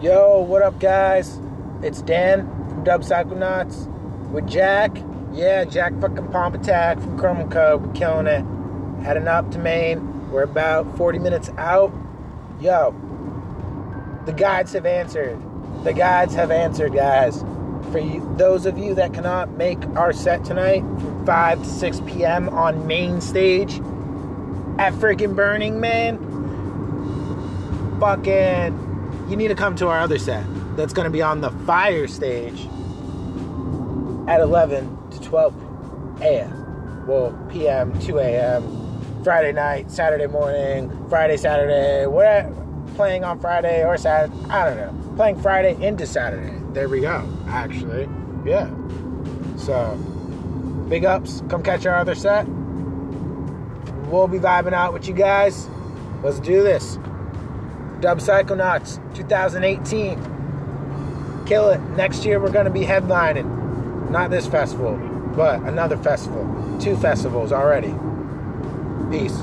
Yo, what up, guys? It's Dan from Dub Psychonauts with Jack. Yeah, Jack fucking Pomp Attack from Chrome Code. We're killing it. Heading up to Maine. We're about 40 minutes out. Yo, the gods have answered. The gods have answered, guys. For you, those of you that cannot make our set tonight from 5 to 6 p.m. on main stage at freaking Burning Man, fucking, you need to come to our other set. That's going to be on the fire stage at 11 to 12 a.m. Well, p.m., 2 a.m., Friday night, Saturday morning, Friday, Saturday, whatever. Playing on Friday or Saturday, I don't know. Playing Friday into Saturday. There we go, actually. Yeah. So, big ups. Come catch our other set. We'll be vibing out with you guys. Let's do this. Dub Psychonauts 2018. Kill it. Next year we're going to be headlining. Not this festival, but another festival. Two festivals already. Peace.